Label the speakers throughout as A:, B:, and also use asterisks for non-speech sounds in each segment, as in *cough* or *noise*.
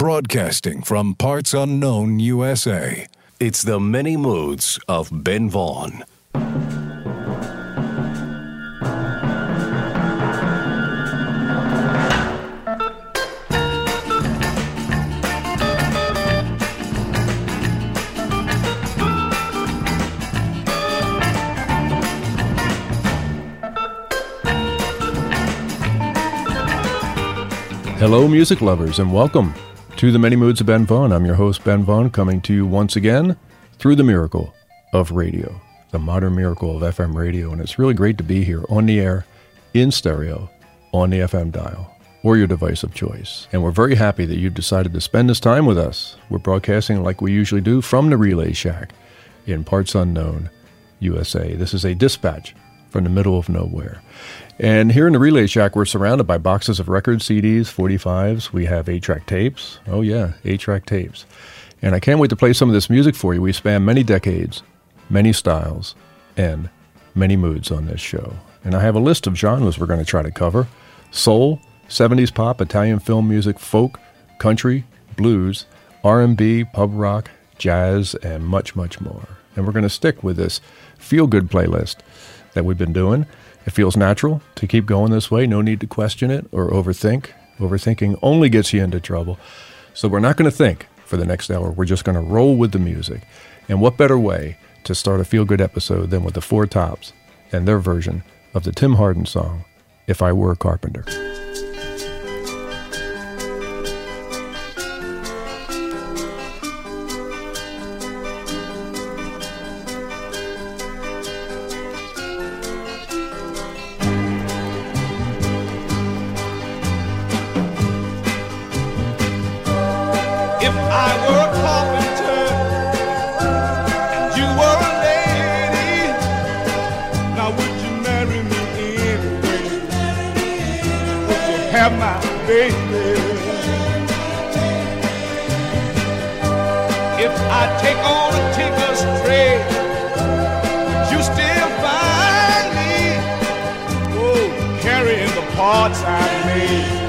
A: Broadcasting from parts unknown USA. It's the many moods of Ben Vaughn.
B: Hello, music lovers, and welcome to the Many Moods of Ben Vaughn. I'm your host, Ben Vaughn, coming to you once again through the miracle of radio, the modern miracle of FM radio. And it's really great to be here on the air, in stereo, on the FM dial, or your device of choice. And we're very happy that you've decided to spend this time with us. We're broadcasting like we usually do from the Relay Shack in parts unknown, USA. This is a dispatch from the middle of nowhere. And here in the Relay Shack, we're surrounded by boxes of records, CDs, 45s. We have 8 track tapes. Oh, yeah, 8 track tapes. And I can't wait to play some of this music for you. We span many decades, many styles, and many moods on this show. And I have a list of genres we're going to try to cover soul, 70s pop, Italian film music, folk, country, blues, R&B, pub rock, jazz, and much, much more. And we're going to stick with this feel-good playlist that we've been doing. It feels natural to keep going this way. No need to question it or overthink. Overthinking only gets you into trouble. So we're not going to think for the next hour. We're just going to roll with the music. And what better way to start a feel good episode than with the Four Tops and their version of the Tim Hardin song, If I Were a Carpenter?
C: Parts I made,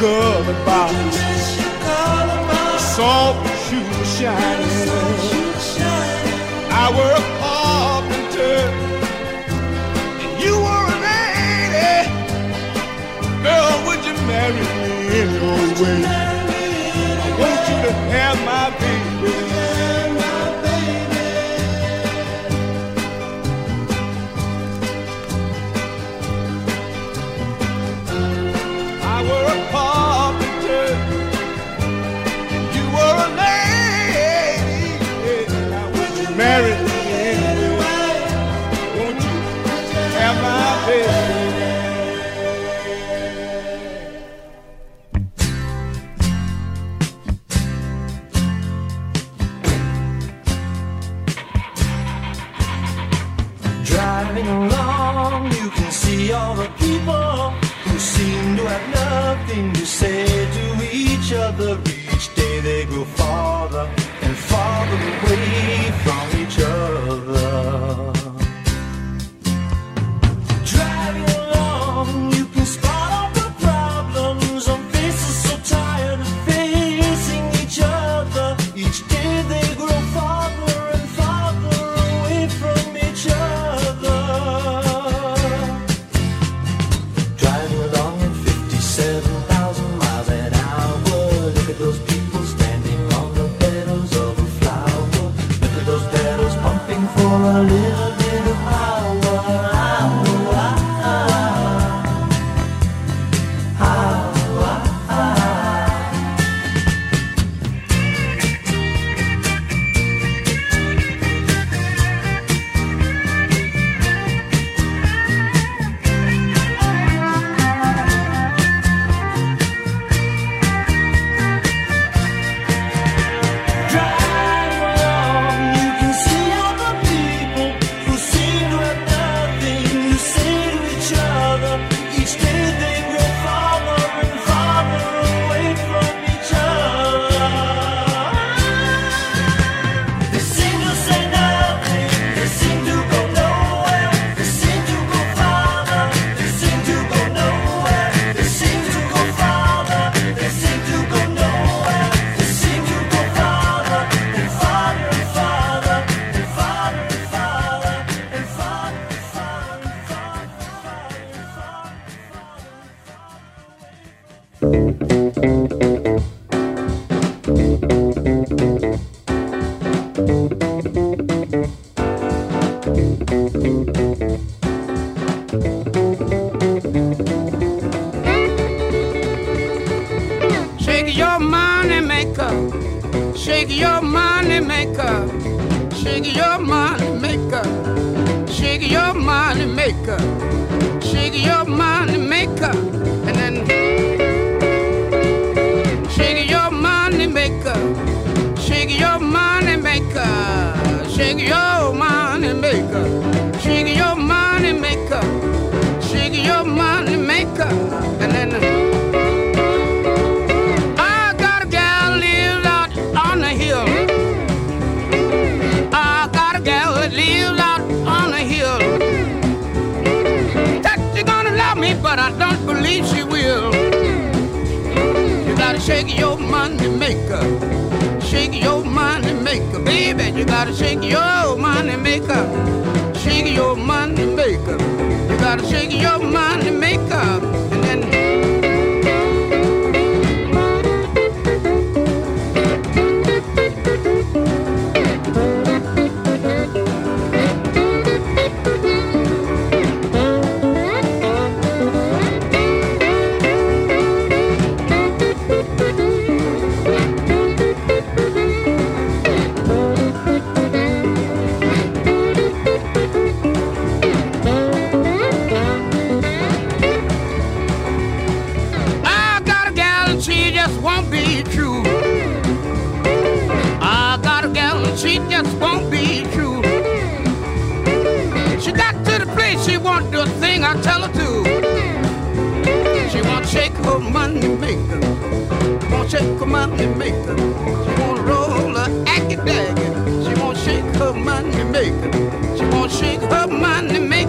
C: colored box? Salt shoes shining. I were a carpenter and you were a lady. Girl, would you marry me anyway? I want you to have my baby. Shake your money maker. Shake your money maker. Shake your money maker. And then I got a gal lives out on the hill. I got a gal that lives out on the hill. That she gonna love me, but I don't believe she will. You gotta shake your money maker shake your money maker. Baby, you gotta shake your money maker. Shake your money maker. You gotta shake your money maker. Jamaican. She won't shake her mind Jamaican. She won't roll her acky daggy. She won't shake her mind Jamaican. She won't shake her mind Jamaican.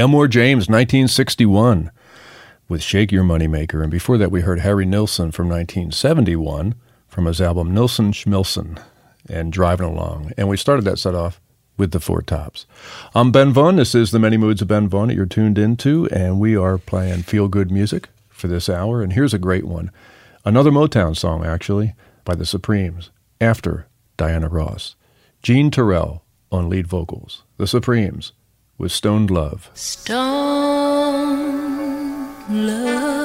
B: Elmore James, 1961, with Shake Your Moneymaker. And before that, we heard Harry Nilsson from 1971 from his album Nilsson Schmilsson and Driving Along. And we started that set off with the Four Tops. I'm Ben Vaughn. This is The Many Moods of Ben Vaughn that you're tuned into, and we are playing feel good music for this hour. And here's a great one another Motown song, actually, by the Supremes, after Diana Ross. Jean Terrell on lead vocals. The Supremes with Stoned Love.
D: Love.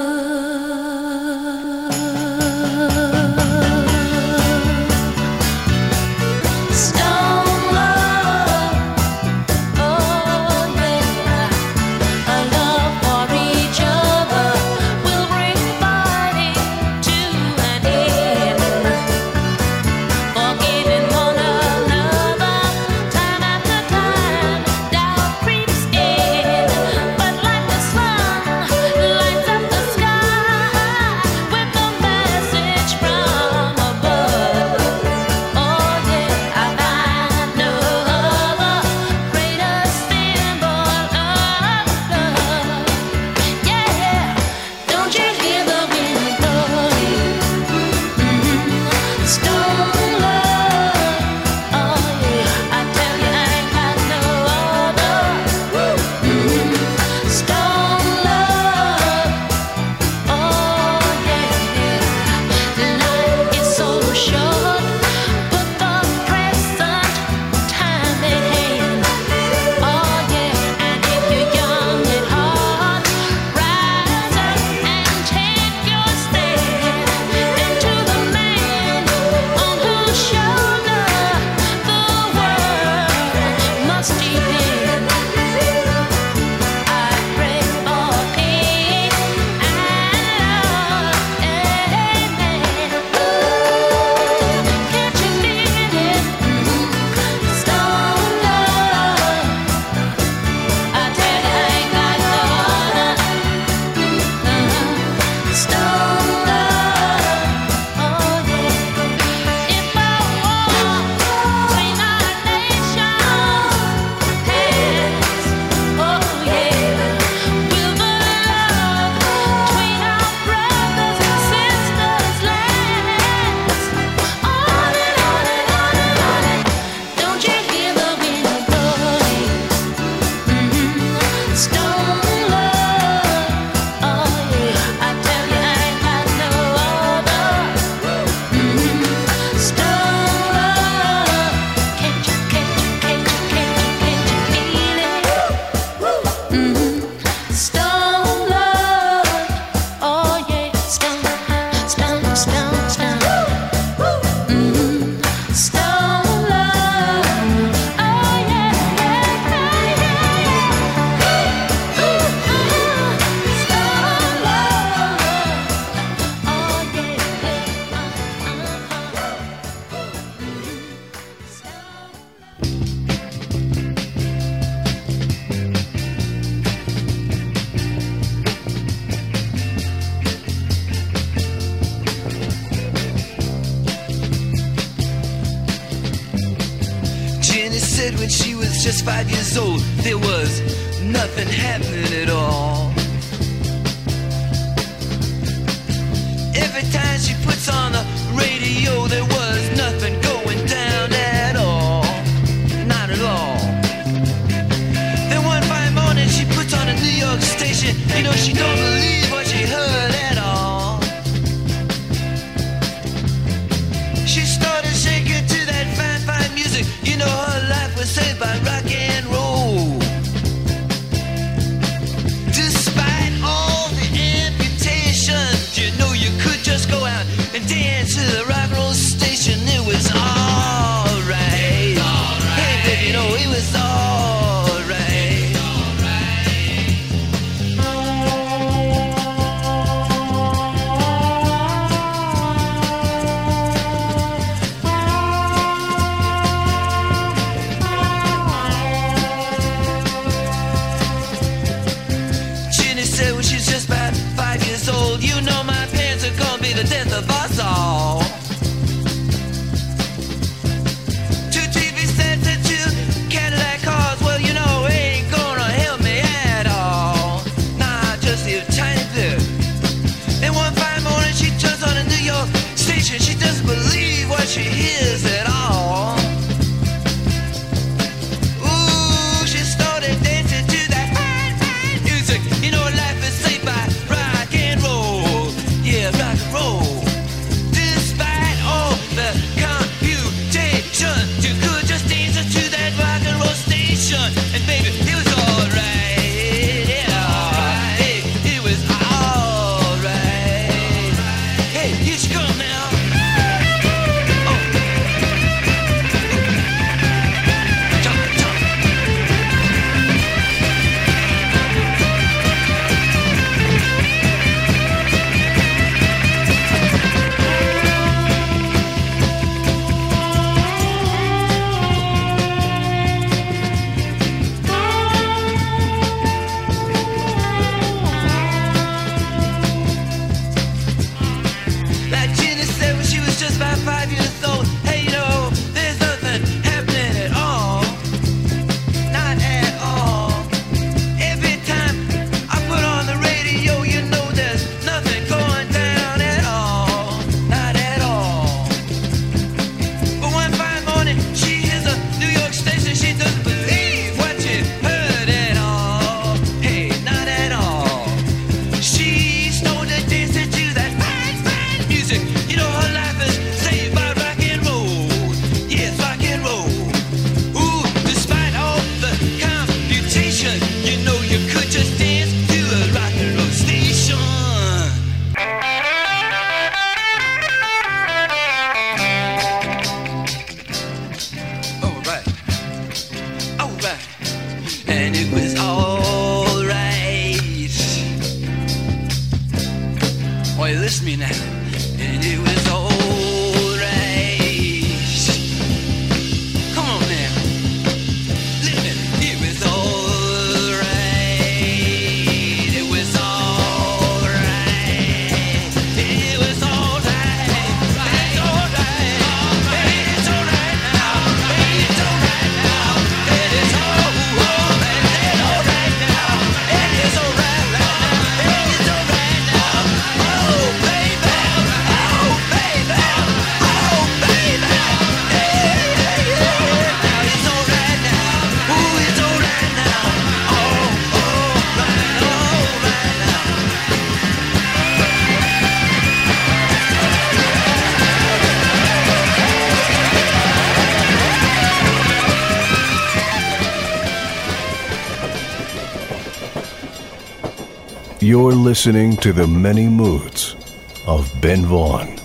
E: Steve. Hey, it's now.
A: You're listening to the many moods of Ben Vaughn.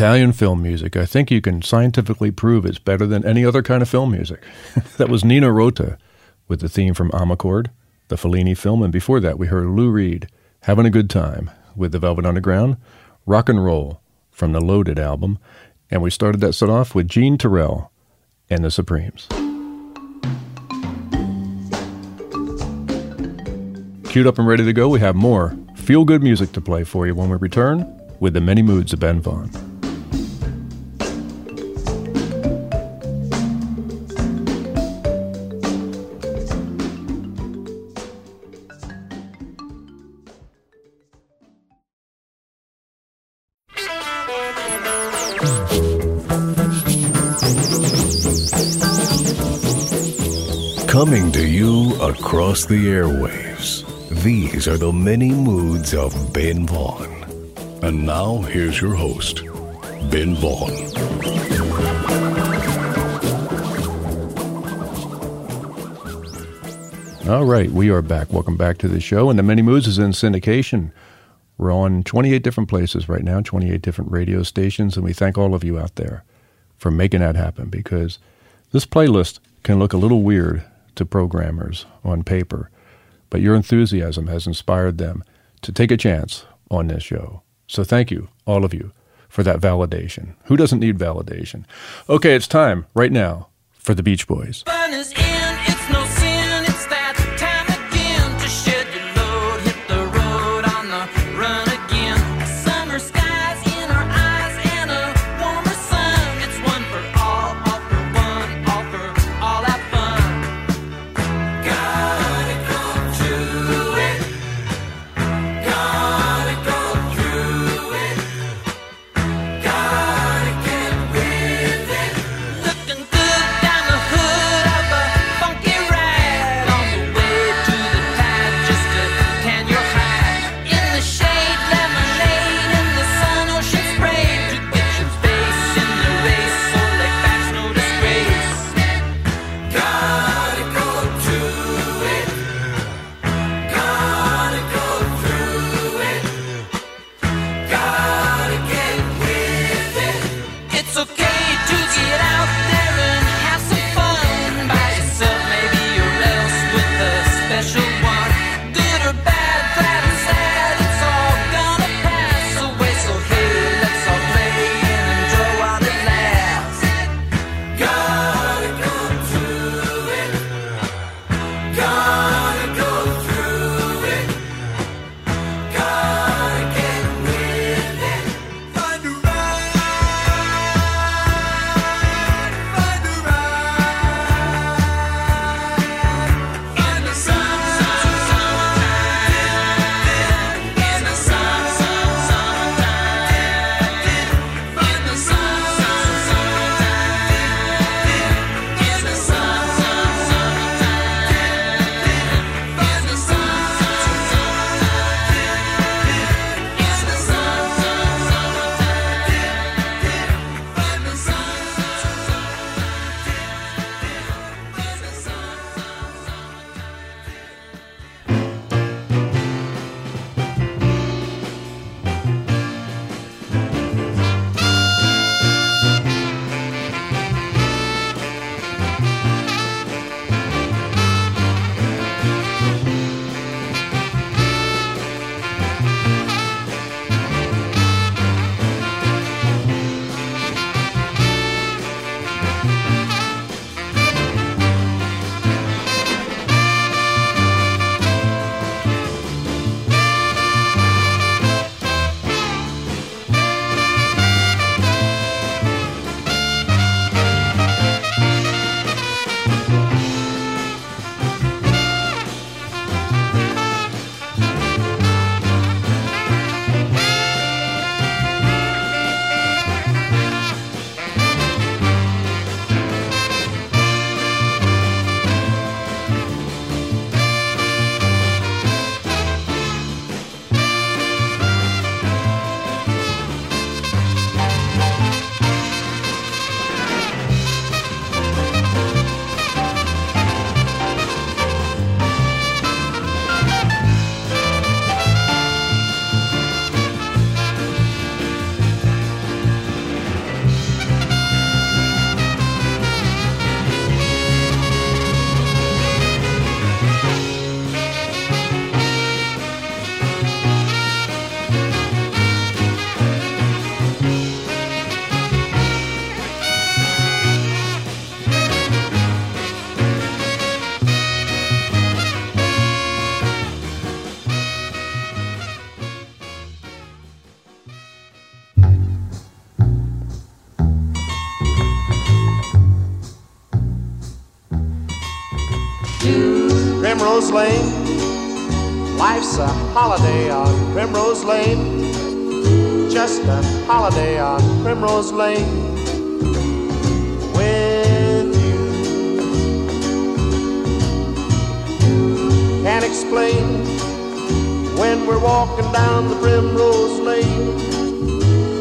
B: Italian film music. I think you can scientifically prove it's better than any other kind of film music. *laughs* that was Nino Rota with the theme from Amarcord, the Fellini film, and before that we heard Lou Reed having a good time with the Velvet Underground, Rock and Roll from the Loaded album, and we started that set off with Jean Terrell and the Supremes. Queued up and ready to go, we have more feel good music to play for you when we return with the many moods of Ben Vaughn.
A: Coming to you across the airwaves. These are the many moods of Ben Vaughn. And now here's your host, Ben Vaughn.
B: All right, we are back. Welcome back to the show. And the Many Moods is in syndication. We're on 28 different places right now, 28 different radio stations, and we thank all of you out there for making that happen because this playlist can look a little weird to programmers on paper, but your enthusiasm has inspired them to take a chance on this show. So thank you, all of you, for that validation. Who doesn't need validation? Okay, it's time right now for the Beach Boys.
F: Holiday on Primrose Lane. With you. Can't explain when we're walking down the Primrose Lane.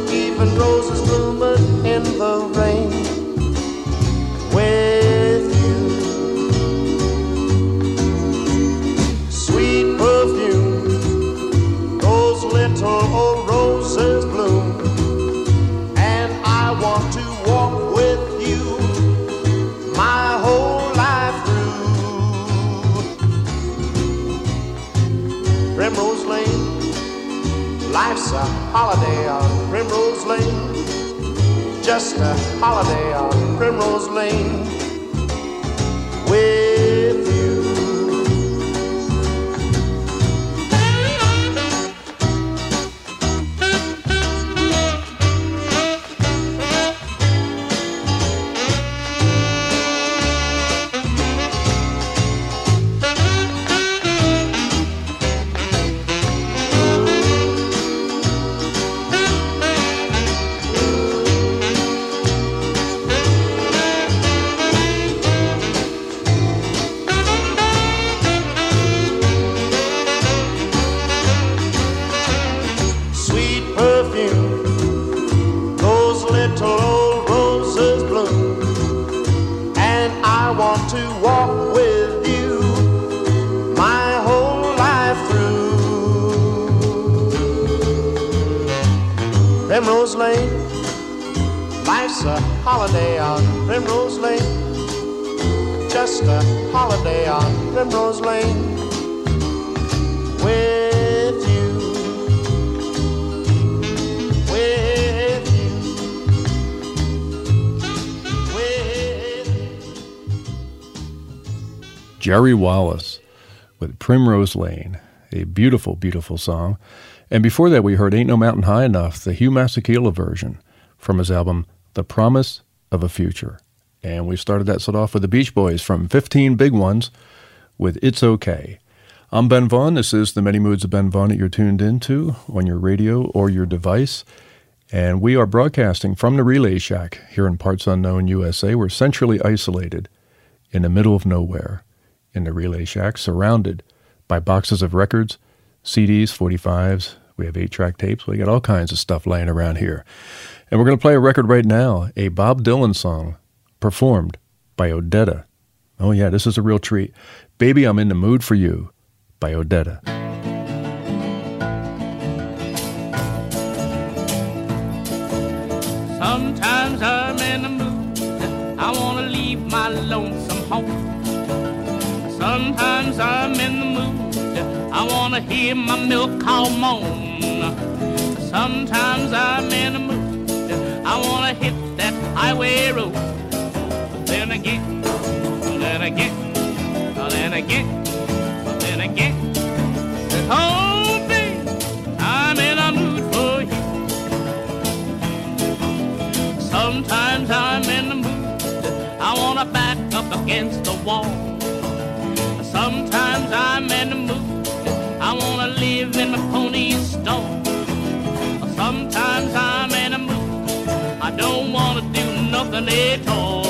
F: Even roses blooming in the
B: Jerry Wallace with Primrose Lane, a beautiful, beautiful song. And before that, we heard Ain't No Mountain High Enough, the Hugh Masekela version from his album The Promise of a Future. And we started that set off with the Beach Boys from 15 Big Ones with It's Okay. I'm Ben Vaughn. This is the Many Moods of Ben Vaughn that you're tuned into on your radio or your device. And we are broadcasting from the Relay Shack here in Parts Unknown, USA. We're centrally isolated in the middle of nowhere in the Relay Shack, surrounded by boxes of records, CDs, 45s. We have eight track tapes. We got all kinds of stuff laying around here. And we're going to play a record right now, a Bob Dylan song performed by Odetta. Oh, yeah, this is a real treat. Baby, I'm in the Mood for You by Odetta.
G: Sometimes I'm in the mood. I wanna leave my. Sometimes I'm in the mood. I wanna hear my milk cow moan. Sometimes I'm in the mood. I wanna hit that highway road. But then again, then again, then again, then again. Oh, babe, I'm in a mood for you. Sometimes I'm in the mood. I wanna back up against the wall. Sometimes I'm in the mood. I wanna live in the pony stall. Sometimes I'm in a mood. I don't wanna do nothing at all.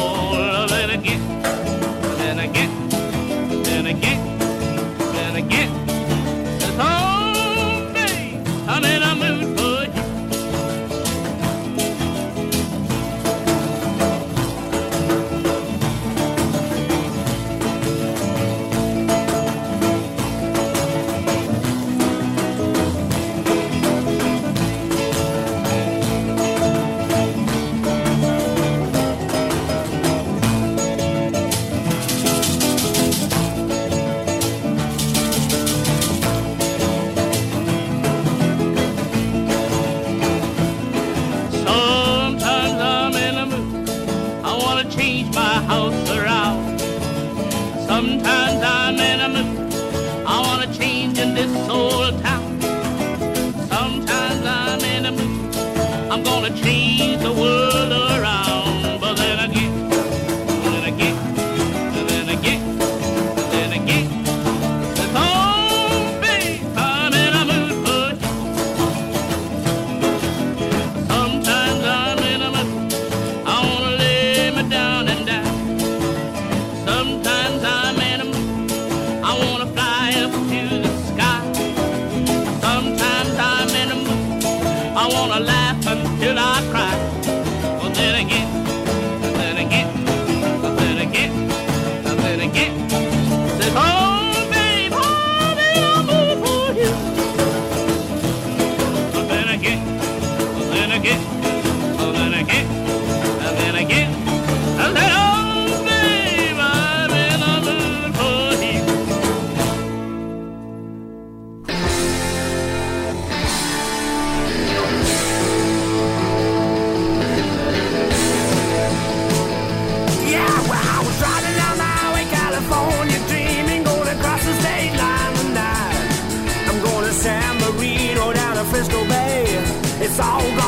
H: It's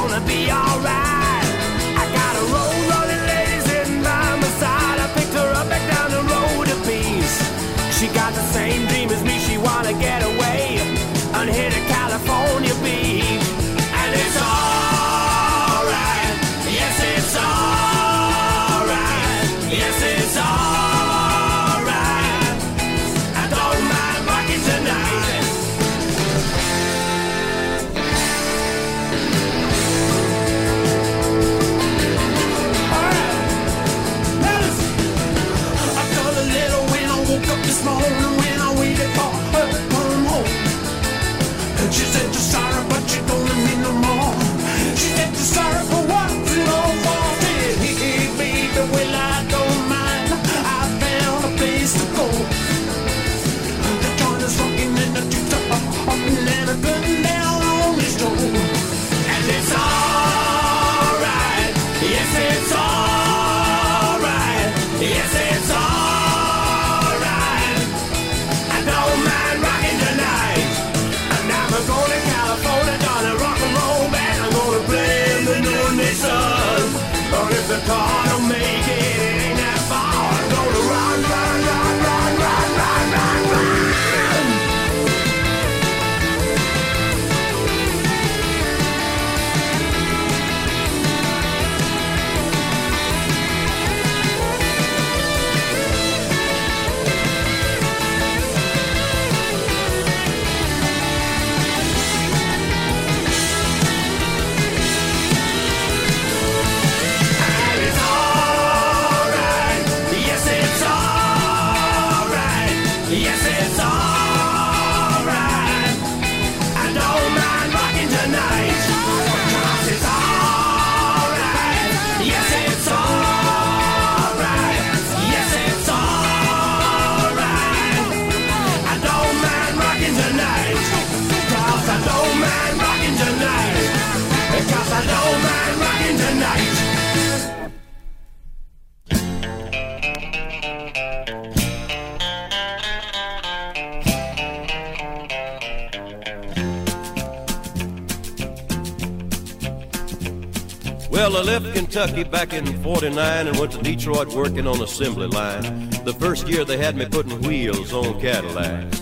I: Kentucky back in 49 and went to Detroit working on assembly line. The first year they had me putting wheels on Cadillacs.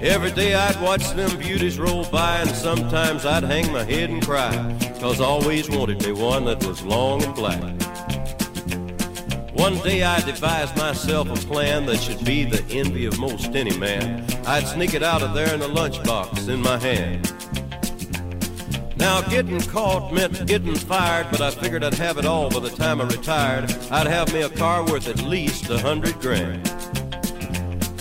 I: Every day I'd watch them beauties roll by and sometimes I'd hang my head and cry. Cause I always wanted me one that was long and black. One day I devised myself a plan that should be the envy of most any man. I'd sneak it out of there in a lunchbox in my hand. Now, getting caught meant getting fired, but I figured I'd have it all by the time I retired. I'd have me a car worth at least a hundred grand.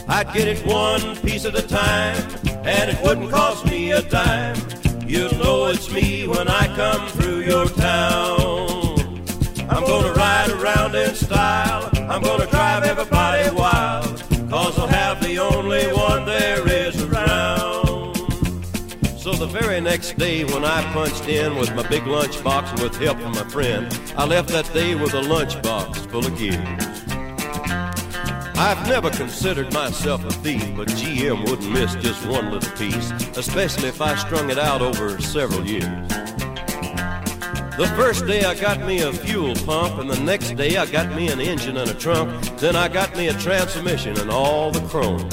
I: I'd get it one piece at a time, and it wouldn't cost me a dime. You'll know it's me when I come through your town. I'm gonna ride around in style. I'm gonna drive everybody wild. Cause I'll have So the very next day when I punched in with my big lunchbox with help from my friend, I left that day with a lunchbox full of gears. I've never considered myself a thief, but GM wouldn't miss just one little piece, especially if I strung it out over several years. The first day I got me a fuel pump, and the next day I got me an engine and a trunk. Then I got me a transmission and all the chrome.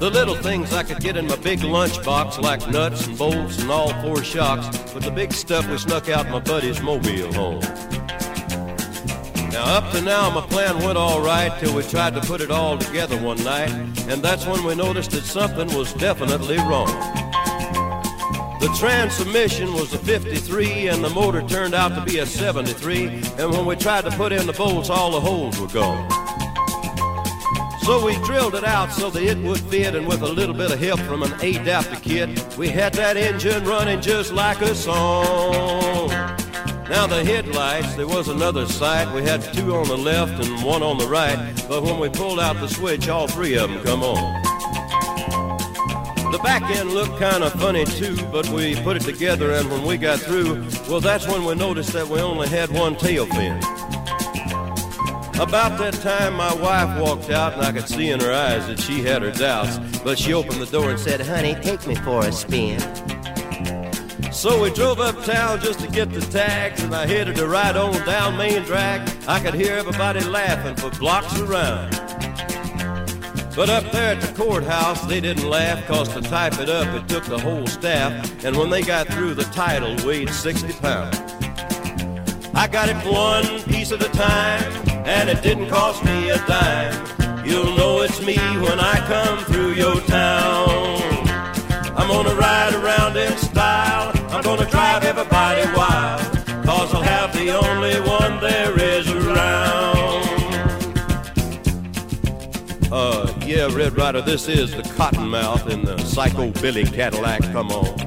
I: The little things I could get in my big lunchbox, like nuts and bolts and all four shocks, but the big stuff we snuck out my buddy's mobile home. Now, up to now, my plan went all right till we tried to put it all together one night, and that's when we noticed that something was definitely wrong. The transmission was a 53 and the motor turned out to be a 73. And when we tried to put in the bolts, all the holes were gone. So we drilled it out so that it would fit, and with a little bit of help from an adapter kit, we had that engine running just like a song. Now the headlights, there was another sight. We had two on the left and one on the right, but when we pulled out the switch, all three of them come on. The back end looked kind of funny too, but we put it together, and when we got through, well, that's when we noticed that we only had one tail fin. About that time, my wife walked out, and I could see in her eyes that she had her doubts. But she opened the door and said, Honey, take me for a spin. So we drove uptown just to get the tags, and I headed to ride on down Main Drag. I could hear everybody laughing for blocks around. But up there at the courthouse, they didn't laugh, cause to type it up, it took the whole staff. And when they got through, the title weighed 60 pounds. I got it one piece at a time, and it didn't cost me a dime. You'll know it's me when I come through your town. I'm gonna ride around in style, I'm gonna drive everybody wild, cause I'll have the only one there is around. Uh, yeah, Red Rider, this is the Cottonmouth in the Psycho Billy Cadillac, come on.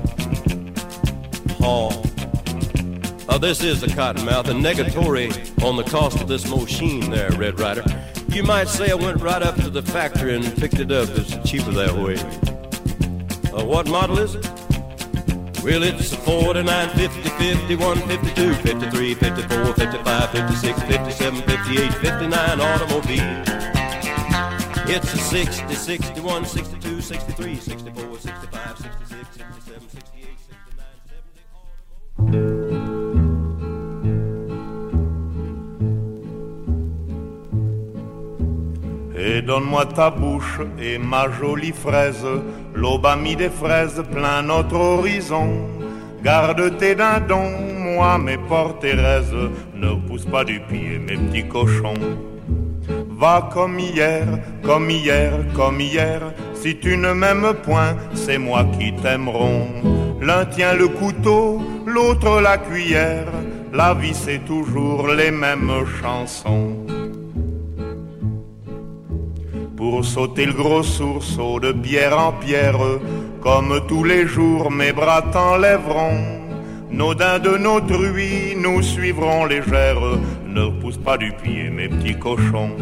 I: Haw. Uh, this is the Cottonmouth, and negatory on the cost of this machine there, Red Rider. You might say I went right up to the factory and picked it up. It's cheaper that way. Uh, what model is it? Well, it's a 49, 50, 51, 52, 53, 54, 55, 56, 57, 58, 59 automobile. It's a 60, 61, 62, 63, 64, 65, 66, 67, 68, 69, 70
J: Et donne-moi ta bouche et ma jolie fraise, l'aube a des fraises plein notre horizon. Garde tes dindons, moi mes Thérèse, ne pousse pas du pied mes petits cochons. Va comme hier, comme hier, comme hier, si tu ne m'aimes point, c'est moi qui t'aimeront. L'un tient le couteau, l'autre la cuillère, la vie c'est toujours les mêmes chansons. Pour sauter le gros sourceau de pierre en pierre, comme tous les jours mes bras t'enlèveront. Nos daims de nos truies nous suivront légères, ne pousse pas du pied mes petits cochons.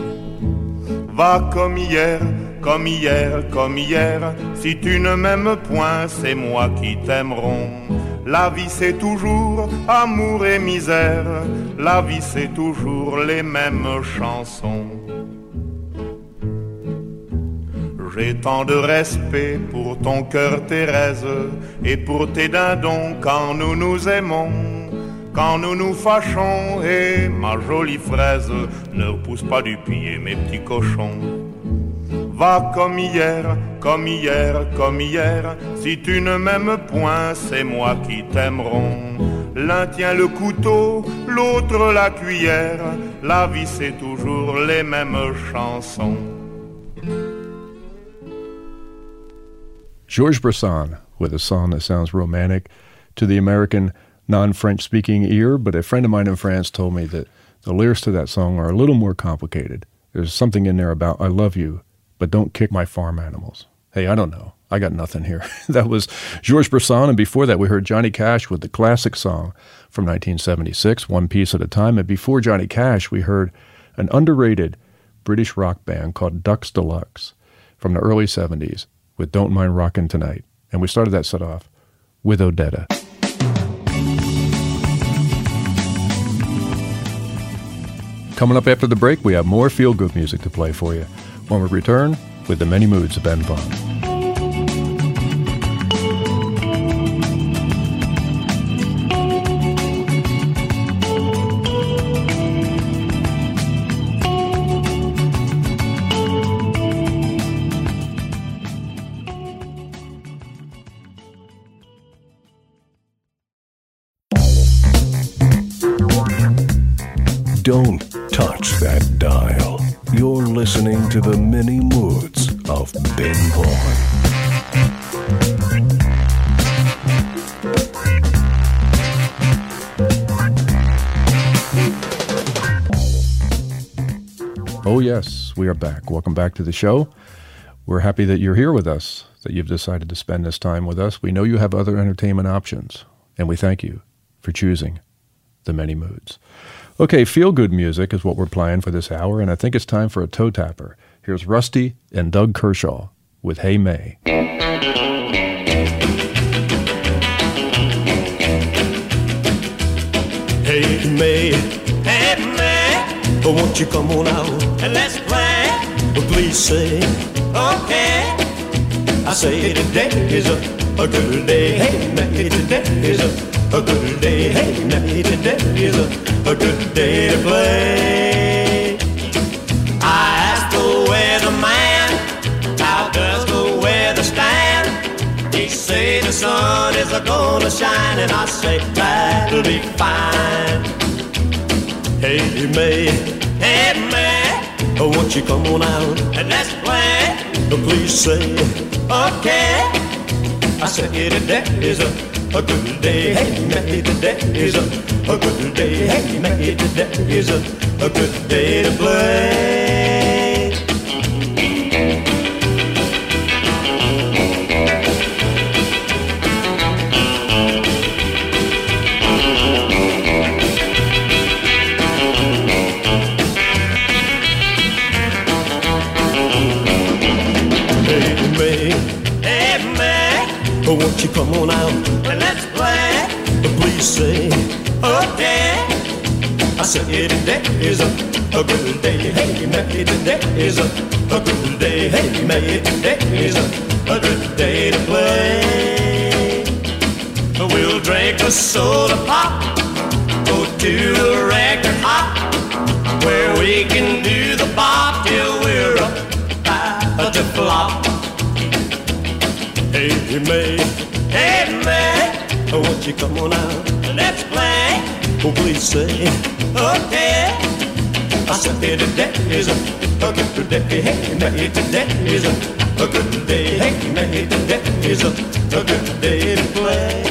J: Va comme hier, comme hier, comme hier, si tu ne m'aimes point, c'est moi qui t'aimeront. La vie c'est toujours amour et misère, la vie c'est toujours les mêmes chansons. J'ai tant de respect pour ton cœur Thérèse et pour tes dindons quand nous nous aimons. Quand nous nous fâchons et ma jolie fraise ne pousse pas du pied mes petits cochons. Va comme hier, comme hier, comme hier, si tu ne m'aimes point, c'est moi qui t'aimeront. L'un tient le couteau, l'autre la cuillère, la vie c'est toujours les mêmes chansons.
B: Georges Brassens with a song that sounds romantic to the American non French speaking ear, but a friend of mine in France told me that the lyrics to that song are a little more complicated. There's something in there about I love you, but don't kick my farm animals. Hey, I don't know. I got nothing here. *laughs* that was Georges Brassens, and before that we heard Johnny Cash with the classic song from 1976, One Piece at a Time. And before Johnny Cash, we heard an underrated British rock band called Ducks Deluxe from the early 70s with Don't Mind Rockin' Tonight. And we started that set off with Odetta. Coming up after the break, we have more feel good music to play for you when we return with the many moods of Ben Vaughn.
A: listening to the many moods of Ben Vaughn.
B: Oh, yes, we are back. Welcome back to the show. We're happy that you're here with us, that you've decided to spend this time with us. We know you have other entertainment options, and we thank you for choosing the many moods. Okay, feel good music is what we're playing for this hour, and I think it's time for a toe tapper. Here's Rusty and Doug Kershaw with Hey May.
F: Hey May, hey May, oh, won't you come on out and let's play? Well, please say, okay. I say today is a, a good day. Hey May, today is a, a good day. Hey May, today is a, a good day to play. I asked the weatherman, how does the weather stand? He the sun is a gonna shine, and I say that'll be fine. Hey May, hey May, oh won't you come on out and let's play? Please say, okay. I said today is a, a good day. Hey May, today is a, a good day. Hey May, today is a, a good day to play. Today is a, a good day. Hey May, today is a, a good day. Hey May, today is a, a good day to play. We'll drink a soda pop, go to the record hop, where we can do the bop till we're about to flop. Hey May, hey May, won't you come on out? Please say, okay. I said, hey, today is a, a good day. Hey May, today is a, a good day. Hey May, today is a, a good day to play.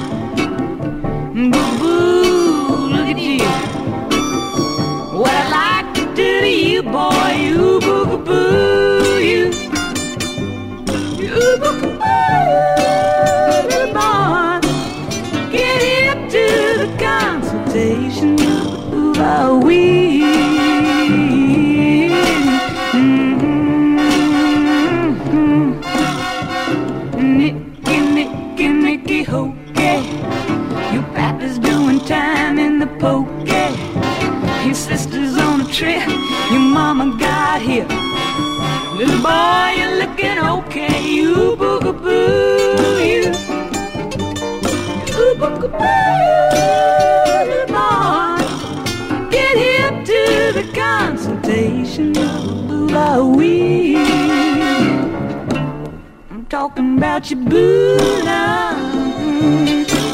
D: about your boo now.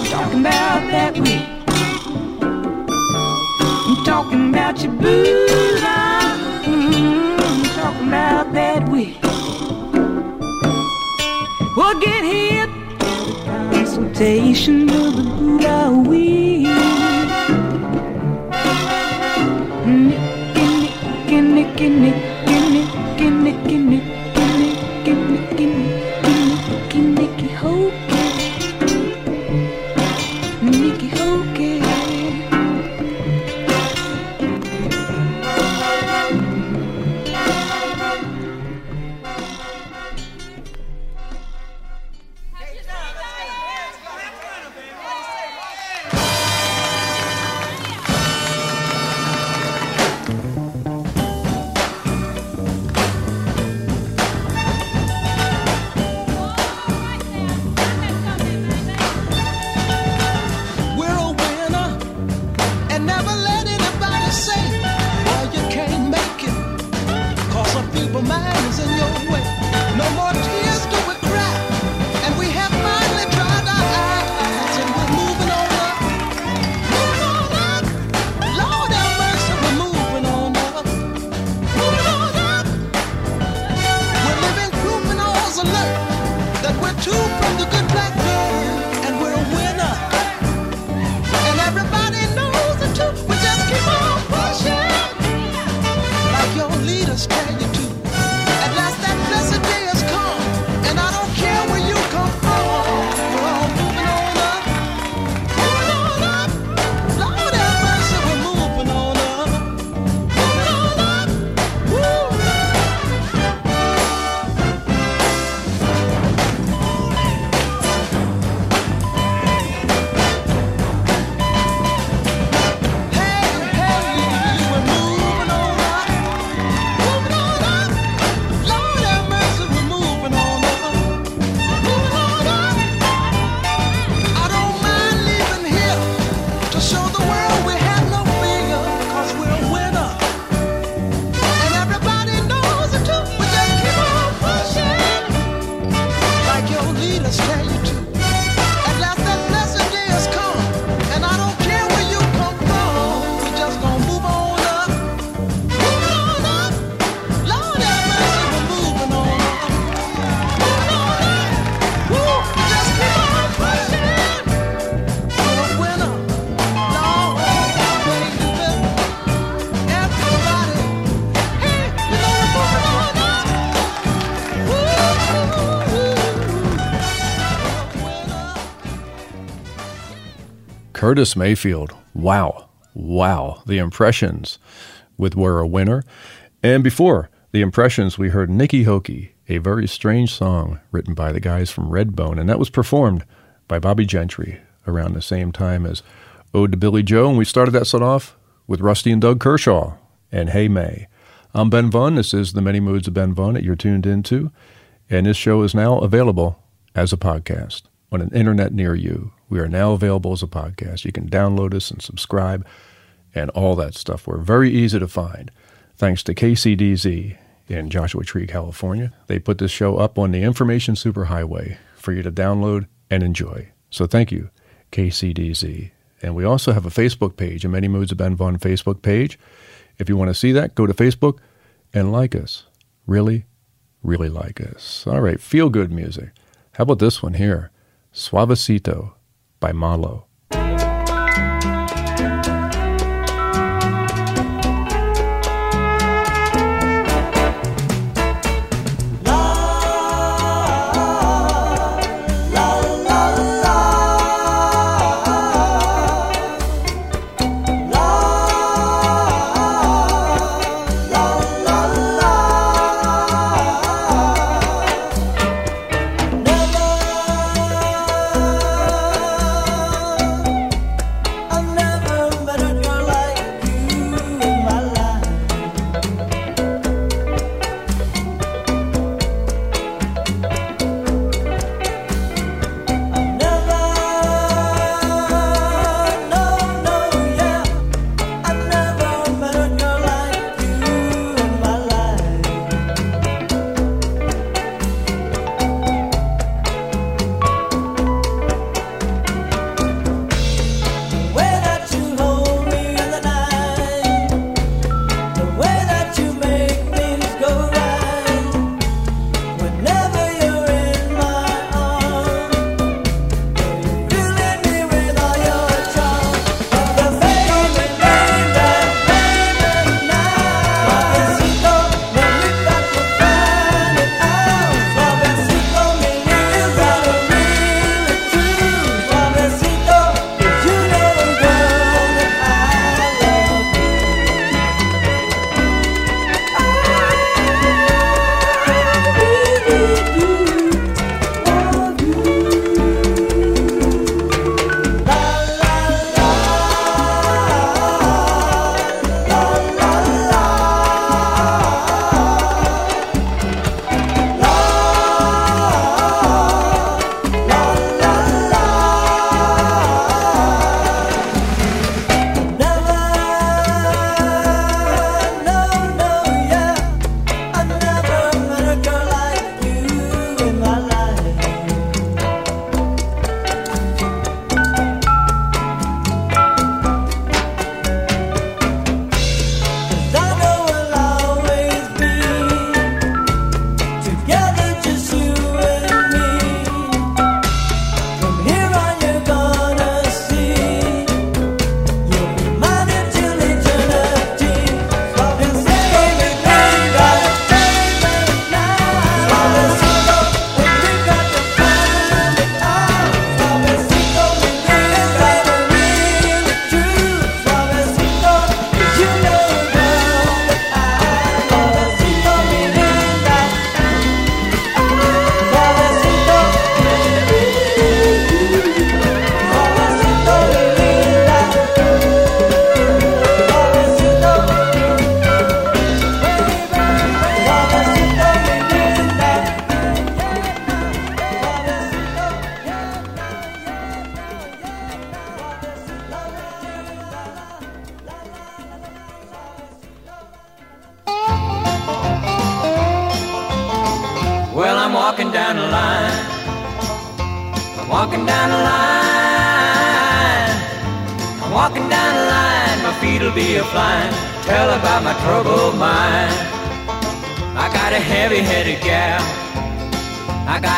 D: Talking about that wee. I'm talking about your boo now. I'm talking about that wee. Well, get the consultation of the Buddha wee. Nicky, nicky, nicky, nicky, nicky, nicky, nicky, nicky, nicky,
K: hope.
B: Curtis Mayfield. Wow. Wow. The Impressions with We're a Winner. And before the Impressions, we heard Niki Hoeky, a very strange song written by the guys from Redbone. And that was performed by Bobbie Gentry around the same time as Ode to Billie Joe. And we started that set off with Rusty and Doug Kershaw and Hey May. I'm Ben Vaughn. This is The Many Moods of Ben Vaughn that you're tuned into. And this show is now available as a podcast on an internet near you. We are now available as a podcast. You can download us and subscribe and all that stuff. We're very easy to find thanks to KCDZ in Joshua Tree, California. They put this show up on the Information Superhighway for you to download and enjoy. So thank you, KCDZ. And we also have a Facebook page, a Many Moods of Ben Vaughn Facebook page. If you want to see that, go to Facebook and like us. Really, really like us. All right, feel good music. How about this one here? Suavecito by Malo.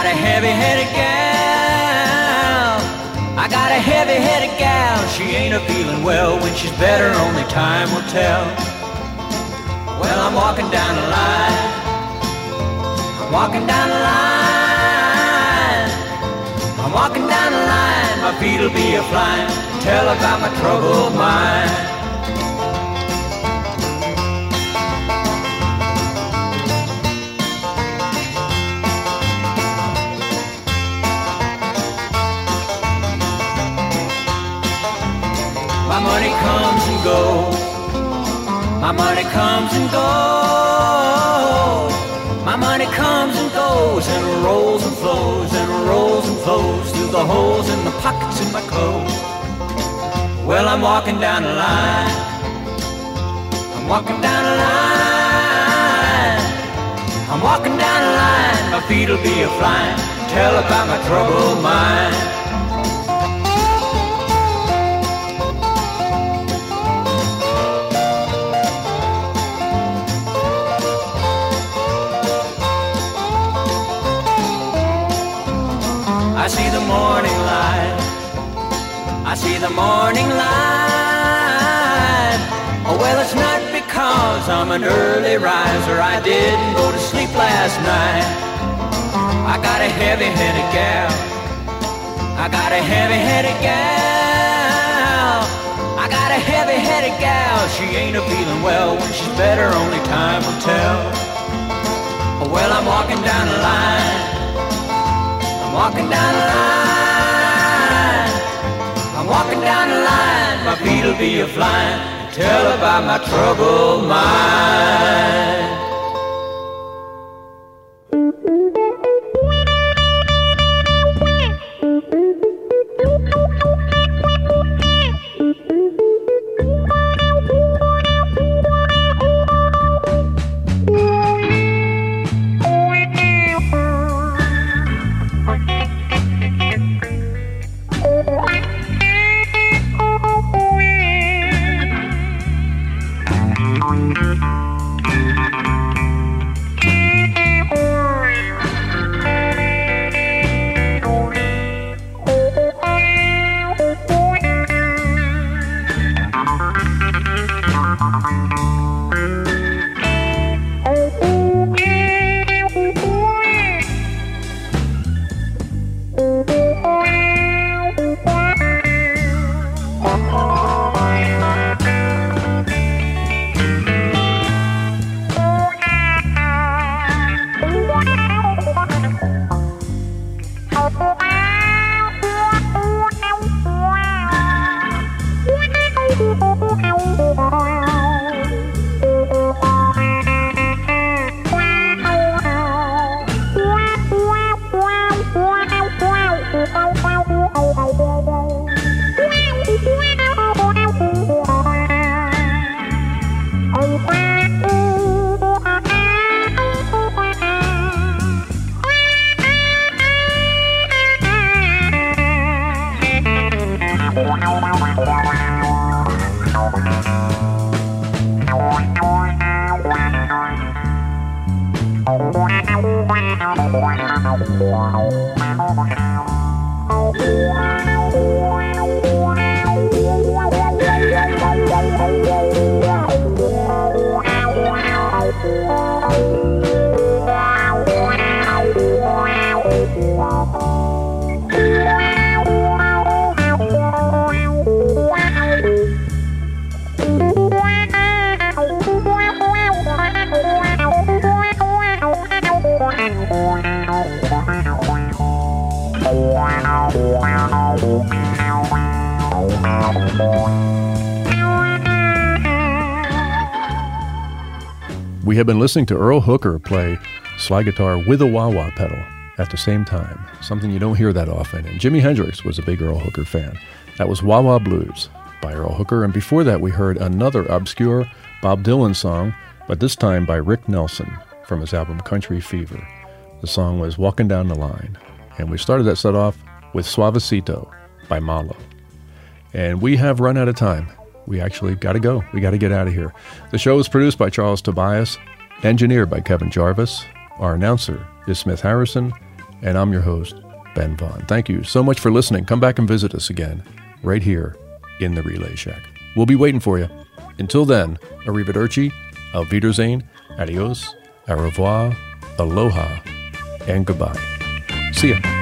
L: A heavy-headed gal. I got a heavy-headed gal. She ain't a feeling well. When she's better, only time will tell. Well, I'm walking down the line. I'm walking down the line. I'm walking down the line. My feet'll be a flying. Tell about my troubled mind. Money comes and goes. My money comes and goes. My money comes and goes and rolls and flows and rolls and flows through the holes in the pockets in my clothes. Well, I'm walking down the line. I'm walking down the line. I'm walking down the line. My feet'll be a flying. Tell about my troubled mind. See the morning light. I see the morning light. Oh, well, it's not because I'm an early riser. I didn't go to sleep last night. I got a heavy-headed gal. I got a heavy-headed gal. I got a heavy-headed gal. She ain't a feeling well. When she's better, only time will tell. Oh, well, I'm walking down the line. Walking down the line. I'm walking down the line. My feet'll be a flying. Tell about my troubled mind.
B: Been listening to Earl Hooker play slide guitar with a wah wah pedal at the same time, something you don't hear that often. And Jimi Hendrix was a big Earl Hooker fan. That was Wah Wah Blues by Earl Hooker. And before that, we heard another obscure Bob Dylan song, but this time by Rick Nelson from his album Country Fever. The song was Walking Down the Line. And we started that set off with Suavecito by Malo. And we have run out of time. We actually got to go. We got to get out of here. The show was produced by Charles Tobias, engineered by Kevin Jarvis. Our announcer is Smith Harrison, and I'm your host, Ben Vaughn. Thank you so much for listening. Come back and visit us again, right here in the Relay Shack. We'll be waiting for you. Until then, arrivederci, auf Wiedersehen, adios, au revoir, aloha, and goodbye. See ya.